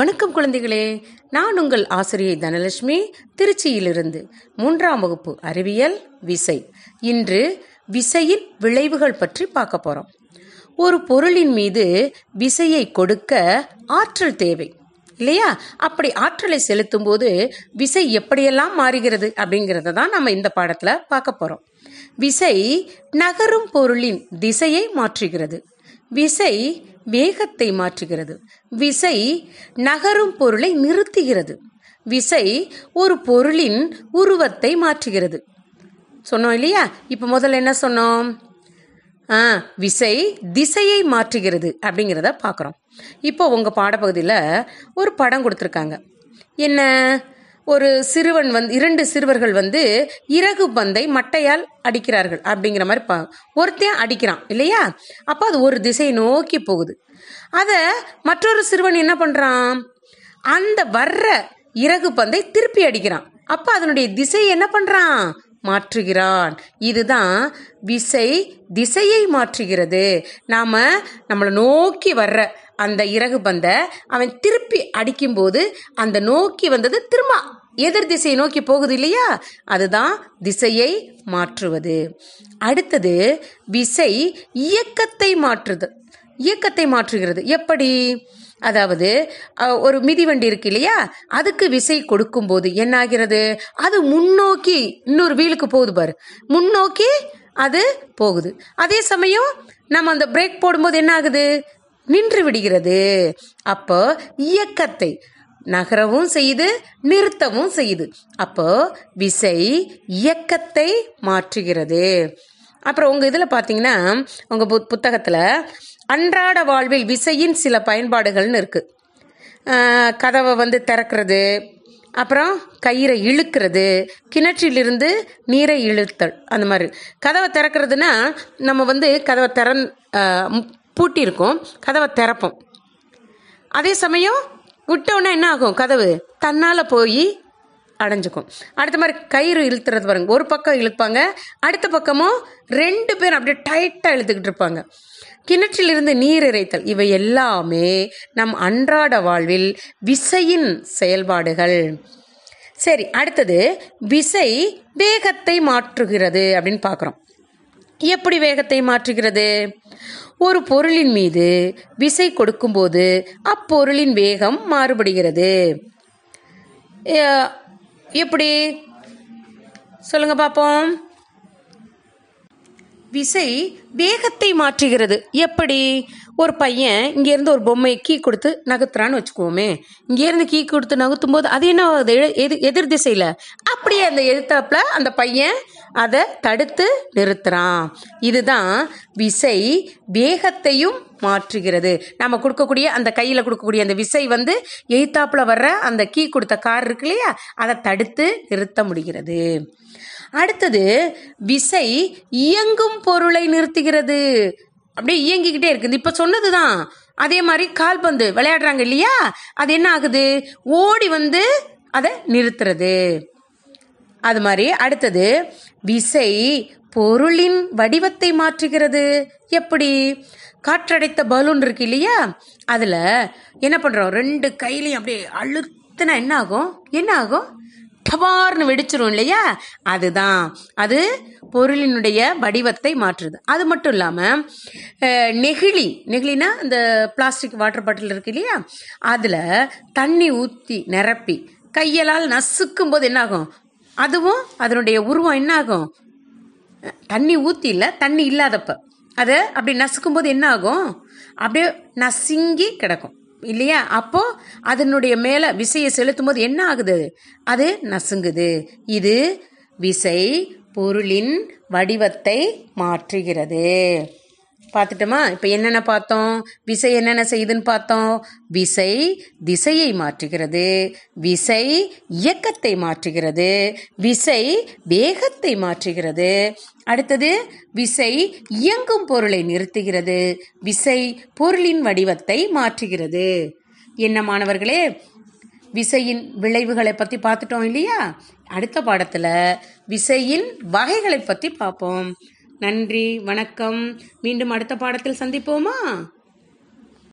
வணக்கம் குழந்தைகளே. நான் உங்கள் ஆசிரியை தனலட்சுமி திருச்சியிலிருந்து மூன்றாம் வகுப்பு அறிவியல் விசை. இன்று விசையின் விளைவுகள் பற்றி பார்க்க போறோம். ஒரு பொருளின் மீது விசையை கொடுக்க ஆற்றல் தேவை இல்லையா? அப்படி ஆற்றலை செலுத்தும் போது விசை எப்படியெல்லாம் மாறுகிறது அப்படிங்கிறத தான் நம்ம இந்த பாடத்தில் பார்க்க போறோம். விசை நகரும் பொருளின் திசையை மாற்றுகிறது. விசை வேகத்தை மாற்றுகிறது. விசை நகரும் பொருளை நிறுத்துகிறது. விசை ஒரு பொருளின் உருவத்தை மாற்றுகிறது. சொன்னோம் இல்லையா? இப்போ முதல்ல என்ன சொன்னோம்? ஆ விசை திசையை மாற்றுகிறது அப்படிங்கிறத பார்க்குறோம். இப்போ உங்கள் பாடப்பகுதியில் ஒரு படம் கொடுத்துருக்காங்க. என்ன? ஒரு சிறுவன் வந்து இரண்டு சிறுவர்கள் வந்து இறகு பந்தை மட்டையால் அடிக்கிறார்கள் அப்படிங்கிற மாதிரி பா ஒருத்தன் அடிக்கிறான் இல்லையா? அப்போ அது ஒரு திசையை நோக்கி போகுது. அதை மற்றொரு சிறுவன் என்ன பண்ணுறான் அந்த வர்ற இறகு பந்தை திருப்பி அடிக்கிறான். அப்போ அதனுடைய திசை என்ன பண்ணுறான் மாற்றுகிறான். இதுதான் விசை திசையை மாற்றுகிறது. நாம் நம்மளை நோக்கி வர்ற அந்த இறகு பந்தை அவன் திருப்பி அடிக்கும்போது அந்த நோக்கி வந்தது திரும்ப எதிர் திசையை நோக்கி போகுது இல்லையா? அதுதான் திசையை மாற்றுவது. அடுத்தது விசை இயக்கத்தை மாற்றுது. இயக்கத்தை மாற்றுகிறது. எப்படி? அதாவது ஒரு மிதிவண்டி இருக்கு இல்லையா? அதுக்கு விசை கொடுக்கும்போது என்ன ஆகிறது அது முன்னோக்கி இன்னொரு வீலுக்கு போகுது பாரு. முன்னோக்கி அது போகுது. அதே சமயம் நம்ம அந்த பிரேக் போடும்போது என்ன ஆகுது நின்று விடுகிறது அப்போ இயக்கத்தை நகரவும் செய்யுது நிறுத்தவும் செய்யுது அப்போ விசை இயக்கத்தை மாற்றுகிறது. அப்புறம் உங்கள் இதில் பார்த்தீங்கன்னா உங்கள் பு புத்தகத்தில் அன்றாட வாழ்வில் விசையின் சில பயன்பாடுகள்னு இருக்குது கதவை வந்து திறக்கிறது அப்புறம் கயிறை இழுக்கிறது கிணற்றிலிருந்து நீரை இழுத்தல் அந்த மாதிரி. கதவை திறக்கிறதுனா நம்ம வந்து கதவை திறன் பூட்டியிருக்கும் கதவை திறப்போம். அதே சமயம் விட்டோன்னே என்ன ஆகும்? கதவு தன்னால் போய் அடைஞ்சுக்கும். அடுத்த மாதிரி கயிறு இழுத்துறது பாருங்க. ஒரு பக்கம் இழுப்பாங்க அடுத்த பக்கமும் ரெண்டு பேரும் அப்படியே டைட்டாக இழுத்துக்கிட்டு இருப்பாங்க. கிணற்றிலிருந்து நீர் இறைத்தல் இவை எல்லாமே நம் அன்றாட வாழ்வில் விசையின் செயல்பாடுகள். சரி அடுத்தது விசை வேகத்தை மாற்றுகிறது அப்படின்னு பார்க்குறோம். எப்படி வேகத்தை மாற்றுகிறது? ஒரு பொருளின் மீது விசை கொடுக்கும்போது அப்பொருளின் வேகம் மாறுபடுகிறது. எப்படி? சொல்லுங்க பார்ப்போம் விசை வேகத்தை மாற்றுகிறது. எப்படி? ஒரு பையன் இங்கேருந்து ஒரு பொம்மை கீ கொடுத்து நகர்த்துறான்னு வச்சுக்குவோமே இங்கேருந்து கீ கொடுத்து நகர்த்தும் போது அது என்ன ஆகுது? எ- எது எதிர் திசையில். அப்படியே அந்த எதிர்த்தாப்பில் அந்த பையன் அதை தடுத்து நிறுத்துறான். இதுதான் விசை வேகத்தையும் மாற்றுகிறது. நம்ம கொடுக்கக்கூடிய அந்த கையில் கொடுக்கக்கூடிய அந்த விசை வந்து எய்த்தாப்பில் வர்ற அந்த கீ கொடுத்த கார் இருக்கு இல்லையா? அதை தடுத்து நிறுத்த முடிகிறது. அடுத்தது விசை இயங்கும் பொருளை நிறுத்துகிறது. அப்படியே இயங்கிக்கிட்டே இருக்குது. இப்போ சொன்னது தான் அதே மாதிரி கால்பந்து விளையாடுறாங்க இல்லையா? அது என்ன ஆகுது? ஓடி வந்து அதை நிறுத்துறது. அது மாதிரி அடுத்தது விசை பொருளின் வடிவத்தை மாற்றுகிறது. எப்படி? காற்றடைத்த பலூன் இருக்கு இல்லையா? அதில் என்ன பண்ணுறோம் ரெண்டு கையிலையும் அப்படியே அழுத்தினா என்ன ஆகும்? என்ன ஆகும்? டபார்னு வெடிச்சிரும் இல்லையா? அதுதான். அது பொருளினுடைய வடிவத்தை மாற்றுது. அது மட்டும் இல்லாமல் நெகிழி. நெகிழினா இந்த பிளாஸ்டிக் வாட்டர் பாட்டில் இருக்கு இல்லையா? அதில் தண்ணி ஊற்றி நிரப்பி கையலால் நசுக்கும் போது என்னாகும்? அதுவும் அதனுடைய உருவம் என்னாகும்? தண்ணி ஊற்றி இல்லை தண்ணி இல்லாதப்ப. அதை அப்படி நசுக்கும் போது என்ன ஆகும் அப்படியே நசுங்கி கிடக்கும். இல்லையா? அப்போ அதனுடைய மேலே விசையை செலுத்தும் போது என்ன ஆகுது? அது நசுங்குது. இது விசை பொருளின் வடிவத்தை மாற்றுகிறது. பார்த்துட்டோமா? இப்போ என்னென்ன பார்த்தோம்? விசை என்னென்ன செய்யுதுன்னு பார்த்தோம்? விசை திசையை மாற்றுகிறது. விசை இயக்கத்தை மாற்றுகிறது. விசை வேகத்தை மாற்றுகிறது. அடுத்தது விசை இயங்கும் பொருளை நிறுத்துகிறது. விசை பொருளின் வடிவத்தை மாற்றுகிறது. என்ன மாணவர்களே? விசையின் விளைவுகளை பற்றி பார்த்துட்டோம் இல்லையா? அடுத்த பாடத்தில் விசையின் வகைகளை பற்றி பார்ப்போம். நன்றி வணக்கம். மீண்டும் அடுத்த பாடத்தில் சந்திப்போமா?